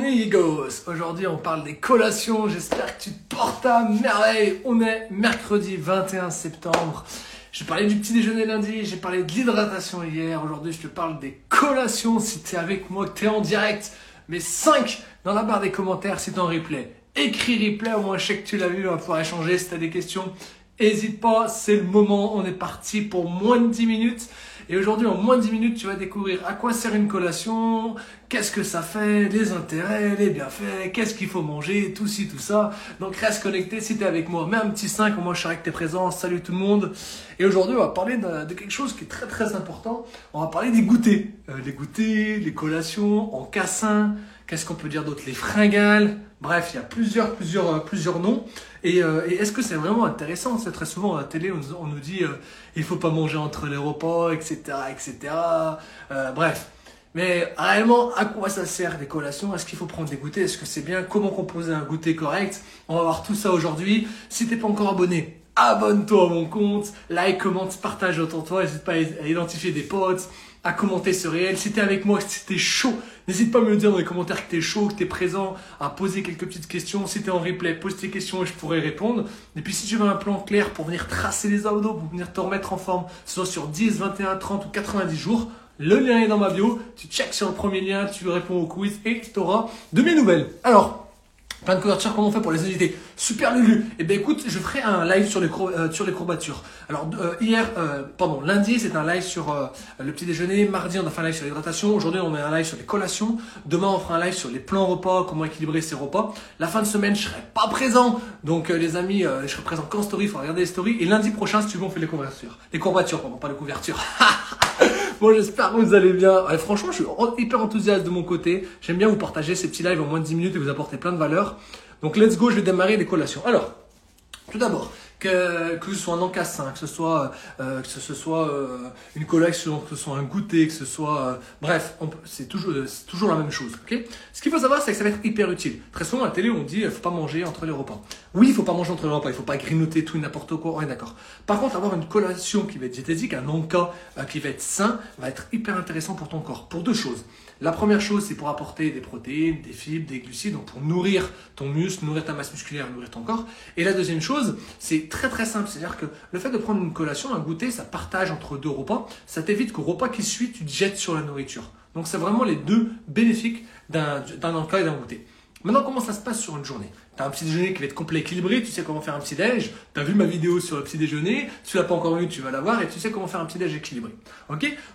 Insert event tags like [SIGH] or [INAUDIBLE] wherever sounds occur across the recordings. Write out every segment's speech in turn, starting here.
amigos Aujourd'hui on parle des collations, j'espère que tu te portes à merveille. On est mercredi 21 septembre. J'ai parlé du petit déjeuner lundi, j'ai parlé de l'hydratation hier. Aujourd'hui je te parle des collations si tu es avec moi, que tu es en direct. Mais 5 dans la barre des commentaires si tu en replay. Écris replay, au moins je sais que tu l'as vu, on va pouvoir échanger si tu as des questions. N'hésite pas, c'est le moment, on est parti pour moins de 10 minutes. Et aujourd'hui, en moins de 10 minutes, tu vas découvrir à quoi sert une collation, qu'est-ce que ça fait, les intérêts, les bienfaits, qu'est-ce qu'il faut manger, tout ci, tout ça. Donc reste connecté si tu es avec moi. Mets un petit 5, moi je suis avec tes présences. Salut tout le monde. Et aujourd'hui, on va parler de, quelque chose qui est très très important. On va parler des goûters. Euh, les goûters, les collations, en cassin. Qu'est-ce qu'on peut dire d'autre? Les fringales? Bref, il y a plusieurs, plusieurs, euh, plusieurs noms. Euh, et, est-ce que c'est vraiment intéressant? C'est très souvent à la télé, on, nous dit euh, il faut pas manger entre les repas, etc., etc. bref. Mais réellement, à quoi ça sert des collations? Est-ce qu'il faut prendre des goûters? Est-ce que c'est bien? Comment composer un goûter correct? On va voir tout ça aujourd'hui. Si t'es pas encore abonné, abonne-toi à mon compte, like, commente, partage autour de toi. N'hésite pas à identifier des potes, à commenter ce réel. Si t'es avec moi, si t'es chaud, n'hésite pas à me dire dans les commentaires que t'es chaud, que t'es présent, à poser quelques petites questions. Si t'es en replay, pose tes questions et je pourrai répondre. Et puis si tu veux un plan clair pour venir tracer les abdos, pour venir te remettre en forme, soit sur 10, 21, 30 ou 90 jours, le lien est dans ma bio. Tu checks sur le premier lien, tu réponds au quiz et tu auras de mes nouvelles. Alors, Plein de couvertures, comment on fait pour les invités Super Lulu Eh bien écoute, je ferai un live sur les, euh, sur les courbatures. Alors euh, hier, euh, pardon, lundi c'est un live sur le petit déjeuner, mardi on a fait un live sur l'hydratation, aujourd'hui on a un live sur les collations, demain on fera un live sur les plans repas, comment équilibrer ses repas. La fin de semaine je serai pas présent, donc les amis, je serai présent qu'en story, il faut regarder les stories. Et lundi prochain si tu veux on fait les couvertures. Les courbatures, pardon, pas les couvertures. [LAUGHS] Bon, j'espère que vous allez bien. franchement, je suis hyper enthousiaste de mon côté. J'aime bien vous partager ces petits lives en moins de 10 minutes et vous apporter plein de valeur. Donc, let's go, je vais démarrer les collations. Alors, tout d'abord, que, que ce soit un encassin, que ce soit, euh, que ce soit euh, une collection, que ce soit un goûter, que ce soit... Euh, bref, c'est toujours, toujours la même chose. ok? Ce qu'il faut savoir, c'est que ça va être hyper utile. Très souvent, à la télé, on dit il faut pas manger entre les repas. Oui, il faut pas manger entre les repas, il faut pas grignoter tout n'importe quoi, ouais, d'accord. Par contre, avoir une collation qui va être diététique, un encas qui va être sain, va être hyper intéressant pour ton corps. Pour deux choses. La première chose, c'est pour apporter des protéines, des fibres, des glucides, donc pour nourrir ton muscle, nourrir ta masse musculaire, nourrir ton corps. Et la deuxième chose, c'est très très simple, c'est-à-dire que le fait de prendre une collation, un goûter, ça partage entre deux repas, ça t'évite qu'au repas qui suit, tu te jettes sur la nourriture. Donc c'est vraiment les deux bénéfiques d'un encas et d'un goûter. Maintenant, comment ça se passe sur une journée? Tu as un petit déjeuner qui va être complet équilibré, tu sais comment faire un petit déj, tu as vu ma vidéo sur le petit déjeuner, tu l'as pas encore vu, tu vas la voir et tu sais comment faire un petit déj équilibré.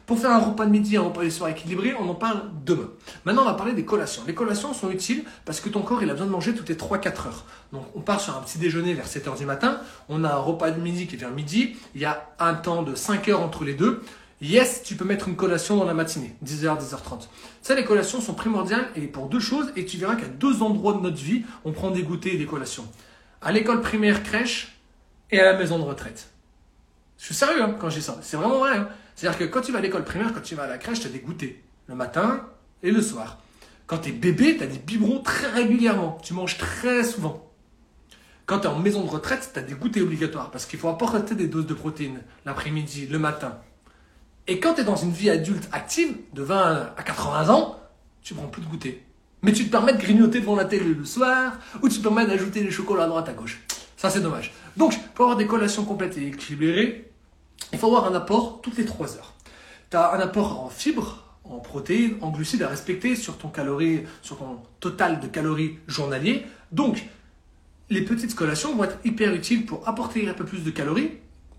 Pour faire un repas de midi, un repas de soir équilibré, on en parle demain. Maintenant, on va parler des collations. Les collations sont utiles parce que ton corps, a besoin de manger toutes les 3-4 heures. Donc, on part sur un petit déjeuner vers 7 heures du matin, on a un repas de midi qui est vers midi, il y a un temps de 5 heures entre les deux. Yes, tu peux mettre une collation dans la matinée, 10h, 10h30. Ça, les collations sont primordiales et pour deux choses, et tu verras qu'à deux endroits de notre vie, on prend des goûters et des collations. À l'école primaire, crèche et à la maison de retraite. Je suis sérieux hein, quand je dis ça, c'est vraiment vrai. Hein. C'est-à-dire que quand tu vas à l'école primaire, quand tu vas à la crèche, tu as des goûters, le matin et le soir. Quand tu es bébé, tu as des biberons très régulièrement, tu manges très souvent. Quand tu es en maison de retraite, tu as des goûters obligatoires parce qu'il faut apporter des doses de protéines l'après-midi, le matin. Et quand tu es dans une vie adulte active, de 20 à 80 ans, tu prends plus de goûter. Mais tu te permets de grignoter devant la télé le soir, ou tu te permets d'ajouter des chocolats à droite à gauche. Ça, c'est dommage. Donc, pour avoir des collations complètes et équilibrées, il faut avoir un apport toutes les 3 heures. Tu as un apport en fibres, en protéines, en glucides à respecter sur ton, calorie, sur ton total de calories journalier. Donc, les petites collations vont être hyper utiles pour apporter un peu plus de calories,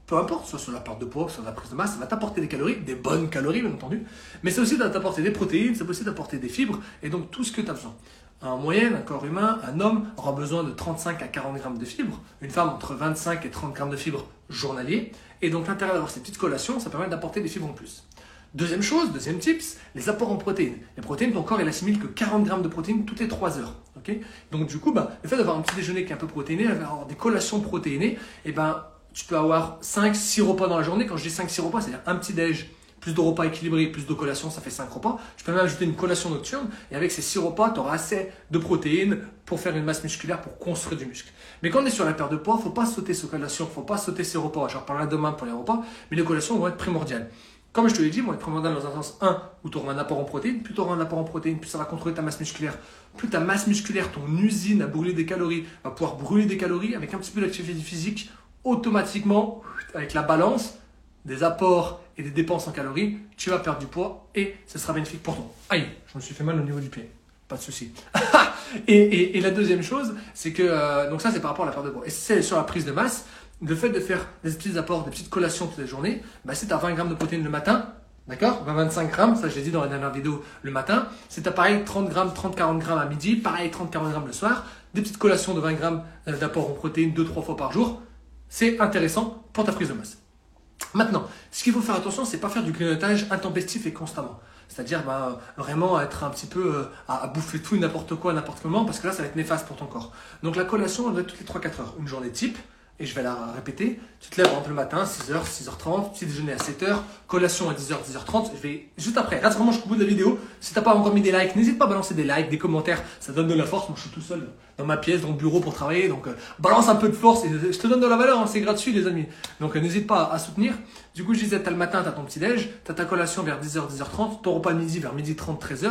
peu importe, soit sur la perte de poids, soit sur la prise de masse, ça va t'apporter des calories, des bonnes calories bien entendu, mais c'est aussi t'apporter des protéines, c'est aussi d'apporter des fibres, et donc tout ce que tu as besoin. En moyenne, un corps humain, un homme aura besoin de 35 à 40 grammes de fibres, une femme entre 25 et 30 grammes de fibres journaliers, et donc l'intérêt d'avoir ces petites collations, ça permet d'apporter des fibres en plus. Deuxième chose, deuxième tips, les apports en protéines. Les protéines, ton corps, il assimile que 40 grammes de protéines toutes les 3 heures. donc du coup, bah, le fait d'avoir un petit déjeuner qui est un peu protéiné, d'avoir des collations protéinées, et eh ben, tu peux avoir 5-6 repas dans la journée. Quand je dis 5-6 repas, c'est-à-dire un petit déj, plus de repas équilibrés, plus de collations, ça fait 5 repas. Tu peux même ajouter une collation nocturne et avec ces 6 repas, tu auras assez de protéines pour faire une masse musculaire, pour construire du muscle. Mais quand on est sur la perte de poids, faut pas sauter ces collations, faut pas sauter ces repas. Je reparlerai demain pour les repas, mais les collations vont être primordiales. Comme je te l'ai dit, moi, être primordial dans un sens 1 où tu auras un apport en protéines, plus tu auras un apport en protéines, plus ça va contrôler ta masse musculaire. Plus ta masse musculaire, ton usine à brûler des calories, va pouvoir brûler des calories avec un petit peu d'activité physique, automatiquement, avec la balance des apports et des dépenses en calories, tu vas perdre du poids et ce sera bénéfique pour toi. Aïe, je me suis fait mal au niveau du pied. Pas de souci. [LAUGHS] et, la deuxième chose, c'est que, euh, donc ça c'est par rapport à la perte de poids. Et c'est sur la prise de masse, le fait de faire des petits apports, des petites collations toutes les journées, bah, si tu as 20 grammes de protéines le matin, d'accord? 25 grammes, ça je l'ai dit dans la dernière vidéo le matin, c'est pareil 30 grammes, 30-40 grammes à midi, pareil 30-40 grammes le soir, des petites collations de 20 grammes euh, d'apport en protéines 2-3 fois par jour, c'est intéressant pour ta prise de masse. Maintenant, ce qu'il faut faire attention, c'est pas faire du grignotage intempestif et constamment. C'est-à-dire bah, vraiment être un petit peu euh, à, bouffer tout et n'importe quoi, n'importe comment, parce que là, ça va être néfaste pour ton corps. Donc la collation, elle doit être toutes les 3-4 heures. Une journée type, et je vais la répéter. Tu te lèves par exemple le matin, 6h, 6h30, petit déjeuner à 7h, collation à 10h, 10h30. Je vais juste après, reste vraiment jusqu'au bout de la vidéo. Si t'as pas encore mis des likes, n'hésite pas à balancer des likes, des commentaires, ça donne de la force. Moi je suis tout seul dans ma pièce, dans le bureau pour travailler, donc euh, balance un peu de force et je te donne de la valeur, hein, c'est gratuit les amis. Donc euh, n'hésite pas à, soutenir. Du coup je disais, t'as le matin, t'as ton petit déj, t'as ta collation vers 10h, 10h30, ton repas midi vers midi 30, 13h,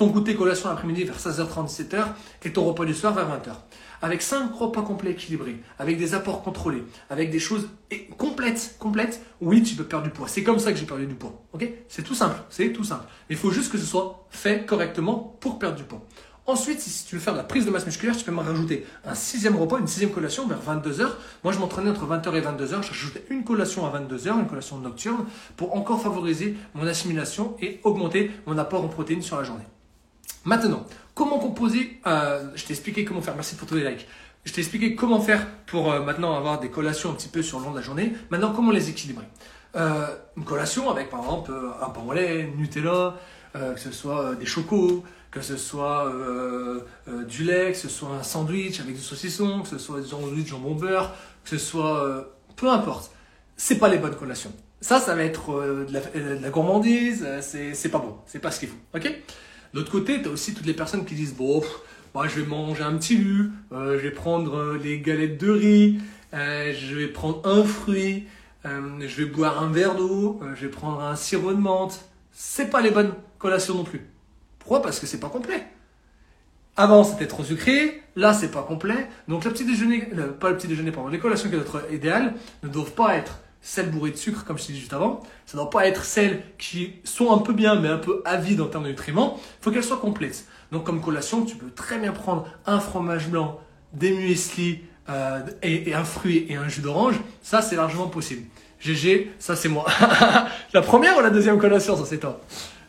ton goûter collation après-midi vers 16h30, 17h et ton repas du soir vers 20h avec 5 repas complets équilibrés, avec des apports contrôlés, avec des choses complètes, complètes, oui, tu peux perdre du poids. C'est comme ça que j'ai perdu du poids. C'est tout simple, c'est tout simple. Il faut juste que ce soit fait correctement pour perdre du poids. Ensuite, si tu veux faire de la prise de masse musculaire, tu peux me rajouter un sixième repas, une sixième collation vers 22h. Moi, je m'entraînais entre 20h et 22h. J'ajoutais une collation à 22h, une collation nocturne, pour encore favoriser mon assimilation et augmenter mon apport en protéines sur la journée. Maintenant, comment composer euh, Je t'ai expliqué comment faire. Merci pour tous les likes. Je t'ai expliqué comment faire pour euh, maintenant avoir des collations un petit peu sur le long de la journée. Maintenant, comment les équilibrer? Euh, Une collation avec par exemple un pain au lait, Nutella, que ce soit des chocos, que ce soit du lait, que ce soit un sandwich avec du saucisson, que ce soit des sandwichs jambon beurre, que ce soit peu importe. C'est pas les bonnes collations. Ça, ça va être de la, de, la, gourmandise. C'est pas bon. C'est pas ce qu'il faut. Ok? D'autre côté, tu as aussi toutes les personnes qui disent Bon, moi je vais manger un petit lu, euh, je vais prendre euh, les galettes de riz, euh, je vais prendre un fruit, je vais boire un verre d'eau, je vais prendre un sirop de menthe. C'est pas les bonnes collations non plus. Pourquoi? Parce que c'est pas complet. Avant, c'était trop sucré. Là, c'est pas complet. Donc, le petit déjeuner, pas le petit déjeuner, pardon, les collations qui doivent être idéales ne doivent pas être celles bourrées de sucre, comme je t'ai dit juste avant. Ça ne doit pas être celles qui sont un peu bien, mais un peu avides en termes de nutriments. Il faut qu'elles soient complètes. Donc, comme collation, tu peux très bien prendre un fromage blanc, des muesli, euh, et, un fruit et un jus d'orange. Ça, c'est largement possible. GG, ça c'est moi. [LAUGHS] la première ou la deuxième collation, ça c'est toi.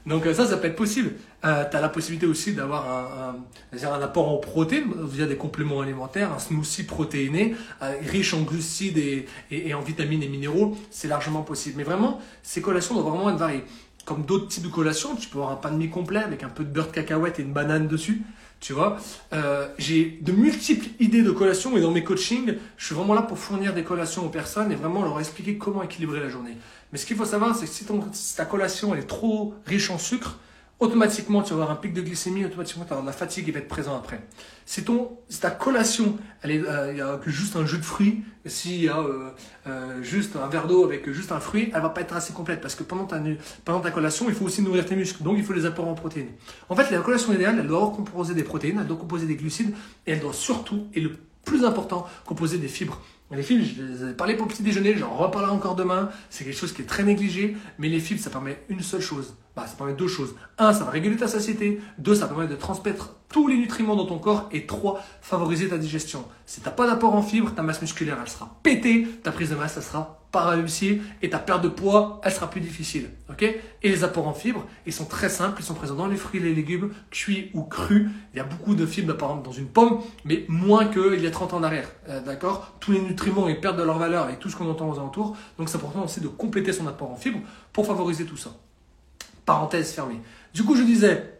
Donc euh, ça, ça peut être possible. Euh, tu as la possibilité aussi d'avoir un, un, un, apport en protéines via des compléments alimentaires, un smoothie protéiné, euh, riche en glucides et, et, en vitamines et minéraux. C'est largement possible. Mais vraiment, ces collations doivent vraiment être variées. Comme d'autres types de collations, tu peux avoir un pain de mie complet avec un peu de beurre de cacahuète et une banane dessus. Tu vois, euh, j'ai de multiples idées de collations et dans mes coachings, je suis vraiment là pour fournir des collations aux personnes et vraiment leur expliquer comment équilibrer la journée. Mais ce qu'il faut savoir, c'est que si, ton, si ta collation est trop riche en sucre, automatiquement, tu vas avoir un pic de glycémie, automatiquement, tu vas avoir de la fatigue qui va être présent après. Si, ton, si ta collation, elle est, euh, y a juste un jus de fruits, s'il y a euh, euh, juste un verre d'eau avec juste un fruit, elle va pas être assez complète parce que pendant ta, pendant ta collation, il faut aussi nourrir tes muscles, donc il faut les apports en protéines. En fait, la collation idéale, elle doit composer des protéines, elle doit composer des glucides, et elle doit surtout, et le plus important, composer des fibres. Les fibres, je les ai parlé pour le petit déjeuner, j'en reparlerai encore demain. C'est quelque chose qui est très négligé, mais les fibres, ça permet une seule chose. Bah, ça permet deux choses. Un, ça va réguler ta satiété. Deux, ça permet de transmettre tous les nutriments dans ton corps. Et trois, favoriser ta digestion. Si tu n'as pas d'apport en fibres, ta masse musculaire, elle sera pétée. Ta prise de masse, elle sera pas. Et ta perte de poids, elle sera plus difficile. et les apports en fibres, ils sont très simples. Ils sont présents dans les fruits les légumes, cuits ou crus. Il y a beaucoup de fibres, par exemple, dans une pomme, mais moins qu'il y a 30 ans en arrière. Euh, d'accord? Tous les nutriments, ils perdent de leur valeur avec tout ce qu'on entend aux alentours. Donc c'est important aussi de compléter son apport en fibres pour favoriser tout ça. Parenthèse fermée. Du coup, je disais,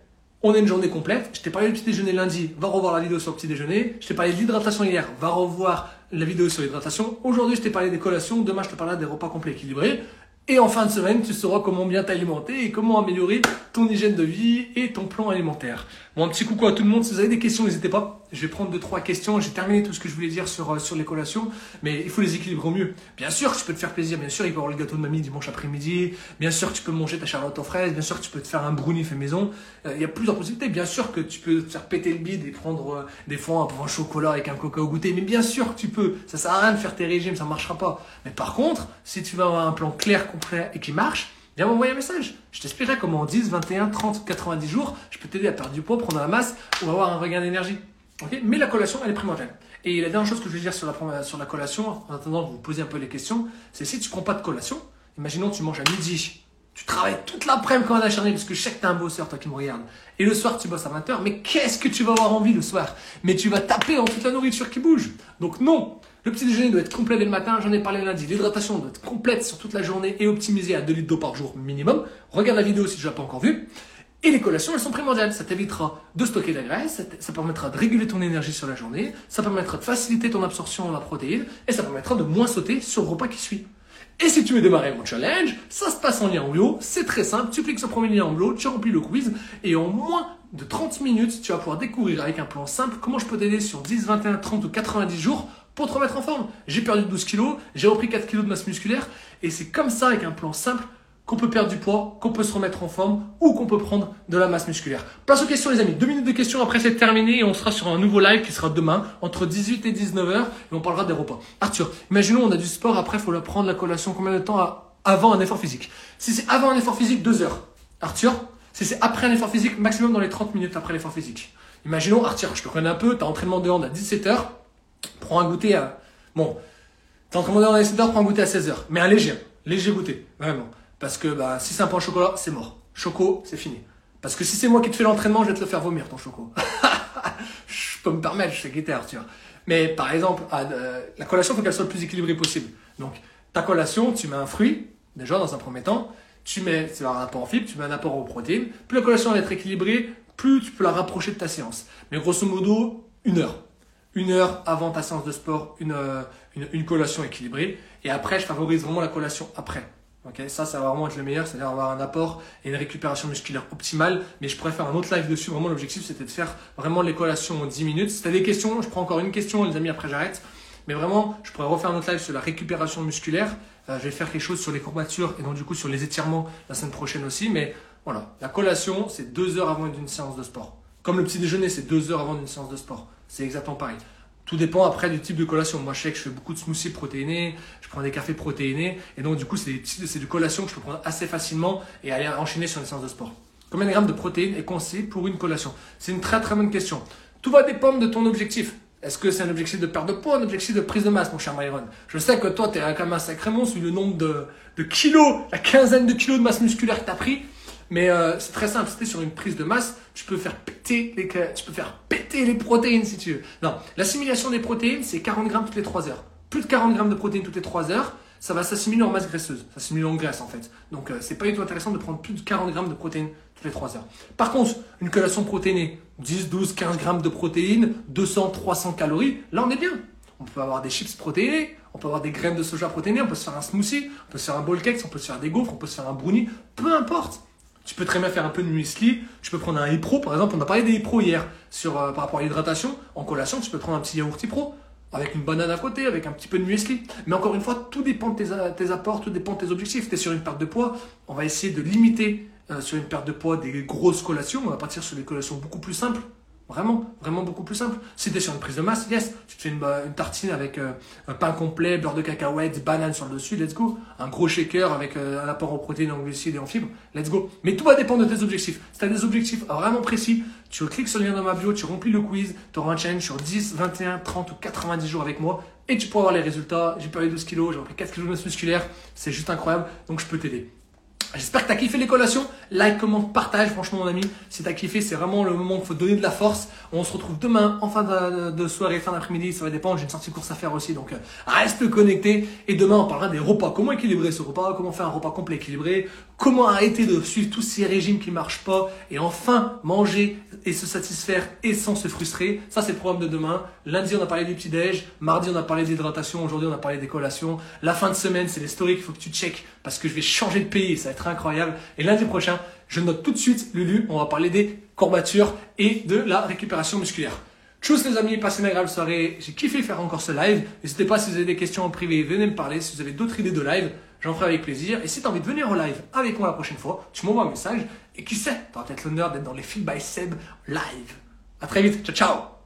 on a une journée complète. Je t'ai parlé du petit déjeuner lundi, va revoir la vidéo sur le petit déjeuner. Je t'ai parlé de l'hydratation hier, va revoir la vidéo sur l'hydratation. Aujourd'hui, je t'ai parlé des collations. Demain, je te parlerai des repas complets équilibrés. Et en fin de semaine, tu sauras comment bien t'alimenter et comment améliorer ton hygiène de vie et ton plan alimentaire. Bon, un petit coucou à tout le monde. Si vous avez des questions, n'hésitez pas. Je vais prendre deux, trois questions. J'ai terminé tout ce que je voulais dire sur, euh, sur les collations, mais il faut les équilibrer au mieux. Bien sûr, tu peux te faire plaisir. Bien sûr, il peut y avoir le gâteau de mamie dimanche après-midi. Bien sûr, tu peux manger ta charlotte aux fraises. Bien sûr, tu peux te faire un brownie fait maison. Euh, il y a plusieurs possibilités. Bien sûr que tu peux te faire péter le bide et prendre euh, des fois un pain chocolat avec un coca au goûter. Mais bien sûr que tu peux. Ça sert à rien de faire tes régimes, ça marchera pas. Mais par contre, si tu veux avoir un plan clair, complet et qui marche, m'envoyer un message. Je t'expliquerai comment en 10, 21, 30, 90 jours, je peux t'aider à perdre du poids, prendre la masse ou avoir un regain d'énergie. Mais la collation, elle est primordiale. Et la dernière chose que je vais dire sur la, sur la collation, en attendant de vous poser un peu les questions, c'est si tu prends pas de collation, imaginons tu manges à midi, tu travailles toute l'après-midi quand on a parce que je sais que t'es un bosseur, toi qui me regardes. Et le soir, tu bosses à 20h, mais qu'est-ce que tu vas avoir envie le soir? Mais tu vas taper dans toute la nourriture qui bouge. Donc non, le petit déjeuner doit être complet dès le matin, j'en ai parlé lundi. L'hydratation doit être complète sur toute la journée et optimisée à 2 litres d'eau par jour minimum. Regarde la vidéo si tu l'as pas encore vue. Et les collations, elles sont primordiales. Ça t'évitera de stocker de la graisse, ça, permettra de réguler ton énergie sur la journée, ça permettra de faciliter ton absorption en la protéine et ça permettra de moins sauter sur le repas qui suit. Et si tu veux démarrer mon challenge, ça se passe en lien en bio, c'est très simple, tu cliques sur le premier lien en bio, tu remplis le quiz et en moins de 30 minutes, tu vas pouvoir découvrir avec un plan simple comment je peux t'aider sur 10, 21, 30 ou 90 jours pour te remettre en forme. J'ai perdu 12 kilos, j'ai repris 4 kilos de masse musculaire, et c'est comme ça, avec un plan simple, qu'on peut perdre du poids, qu'on peut se remettre en forme ou qu'on peut prendre de la masse musculaire. Place aux questions les amis. Deux minutes de questions, après c'est terminé et on sera sur un nouveau live qui sera demain entre 18 et 19h et on parlera des repas. Arthur, imaginons on a du sport, après faut la prendre la collation combien de temps avant un effort physique? Si c'est avant un effort physique, 2 heures. Arthur, si c'est après un effort physique, maximum dans les 30 minutes après l'effort physique. Imaginons, Arthur, je te connais un peu, tu as entraînement de hand à 17h, prends un goûter à. Bon, t'es en train de manger 17h, prends un goûter à 16h. Mais un léger, léger goûter, vraiment. Parce que bah, si c'est un pain au chocolat, c'est mort. Choco, c'est fini. Parce que si c'est moi qui te fais l'entraînement, je vais te le faire vomir, ton choco. [LAUGHS] je peux me permettre, je sais guetter, tu vois. Mais par exemple, euh, la collation, il faut qu'elle soit le plus équilibrée possible. Donc, ta collation, tu mets un fruit, déjà dans un premier temps, tu mets, c'est un apport en fibres, tu mets un apport aux protéines. Plus la collation va être équilibrée, plus tu peux la rapprocher de ta séance. Mais grosso modo, une heure une heure avant ta séance de sport, euh, une, une, collation équilibrée. Et après, je favorise vraiment la collation après. Okay ça, ça va vraiment être le meilleur, c'est-à-dire avoir un apport et une récupération musculaire optimale. Mais je pourrais faire un autre live dessus. Vraiment, l'objectif, c'était de faire vraiment les collations en 10 minutes. Si tu as des questions, je prends encore une question, les amis, après j'arrête. Mais vraiment, je pourrais refaire un autre live sur la récupération musculaire. Euh, je vais faire quelque chose sur les courbatures et donc du coup sur les étirements la semaine prochaine aussi. Mais voilà, la collation, c'est deux heures avant une séance de sport. Comme le petit déjeuner, c'est deux heures avant une séance de sport. C'est exactement pareil. Tout dépend après du type de collation. Moi, je sais que je fais beaucoup de smoothies protéinés, je prends des cafés protéinés, et donc du coup, c'est des, du collation que je peux prendre assez facilement et aller enchaîner sur une séance de sport. Combien de grammes de protéines est conseillé pour une collation? C'est une très très bonne question. Tout va dépendre de ton objectif. Est-ce que c'est un objectif de perte de poids, un objectif de prise de masse, mon cher Myron? Je sais que toi, tu es quand même un sacré monstre, vu le nombre de, de kilos, la quinzaine de kilos de masse musculaire que tu as pris. Mais euh, c'est très simple, si sur une prise de masse, tu peux faire péter les, tu peux faire péter les protéines si tu veux. Non, l'assimilation des protéines, c'est 40 grammes toutes les 3 heures. Plus de 40 grammes de protéines toutes les 3 heures, ça va s'assimiler en masse graisseuse, ça s'assimile en graisse en fait. Donc euh, c'est pas du tout intéressant de prendre plus de 40 grammes de protéines toutes les 3 heures. Par contre, une collation protéinée, 10, 12, 15 grammes de protéines, 200, 300 calories, là on est bien. On peut avoir des chips protéinés, on peut avoir des graines de soja protéinées, on peut se faire un smoothie, on peut se faire un bowl cake, on peut se faire des gaufres, on peut se faire un brownie, peu importe. Tu peux très bien faire un peu de muesli. Tu peux prendre un Ipro, par exemple. On a parlé des Ipro hier sur, euh, par rapport à l'hydratation. En collation, tu peux prendre un petit yaourt Ipro avec une banane à côté, avec un petit peu de muesli. Mais encore une fois, tout dépend de tes, apports, tout dépend de tes objectifs. Tu es sur une perte de poids, on va essayer de limiter euh, sur une perte de poids des grosses collations. On va partir sur des collations beaucoup plus simples. Vraiment, vraiment beaucoup plus simple. Si tu es sur une prise de masse, yes, tu te fais une, bah, tartine avec euh, un pain complet, beurre de cacahuètes, banane sur le dessus, let's go. Un gros shaker avec euh, un apport en protéines, en glucides et en fibres, let's go. Mais tout va dépendre de tes objectifs. Si tu as des objectifs vraiment précis, tu cliques sur le lien dans ma bio, tu remplis le quiz, tu auras un challenge sur 10, 21, 30 ou 90 jours avec moi et tu pourras avoir les résultats. J'ai perdu 12 kilos, j'ai repris 4 kilos de masse musculaire, c'est juste incroyable, donc je peux t'aider. J'espère que tu as kiffé les collations. Like, comment, partage. Franchement, mon ami, si tu as kiffé, c'est vraiment le moment où il faut donner de la force. On se retrouve demain en fin de, soirée, fin d'après-midi. Ça va dépendre. J'ai une sortie de course à faire aussi. Donc, euh, reste connecté. Et demain, on parlera des repas. Comment équilibrer ce repas? Comment faire un repas complet équilibré? Comment arrêter de suivre tous ces régimes qui marchent pas Et enfin, manger et se satisfaire et sans se frustrer? Ça, c'est le programme de demain. Lundi, on a parlé du petit-déj. Mardi, on a parlé d'hydratation. Aujourd'hui, on a parlé des collations. La fin de semaine, c'est les stories qu'il faut que tu checkes parce que je vais changer de pays. Ça va être incroyable. Et lundi prochain, je note tout de suite, Lulu, on va parler des courbatures et de la récupération musculaire. Tchuss les amis, passez une agréable soirée. J'ai kiffé faire encore ce live. N'hésitez pas si vous avez des questions en privé, venez me parler. Si vous avez d'autres idées de live, j'en ferai avec plaisir. Et si tu as envie de venir au live avec moi la prochaine fois, tu m'envoies un message. Et qui sait, tu peut-être l'honneur d'être dans les Feel by Seb live. À très vite. Ciao, ciao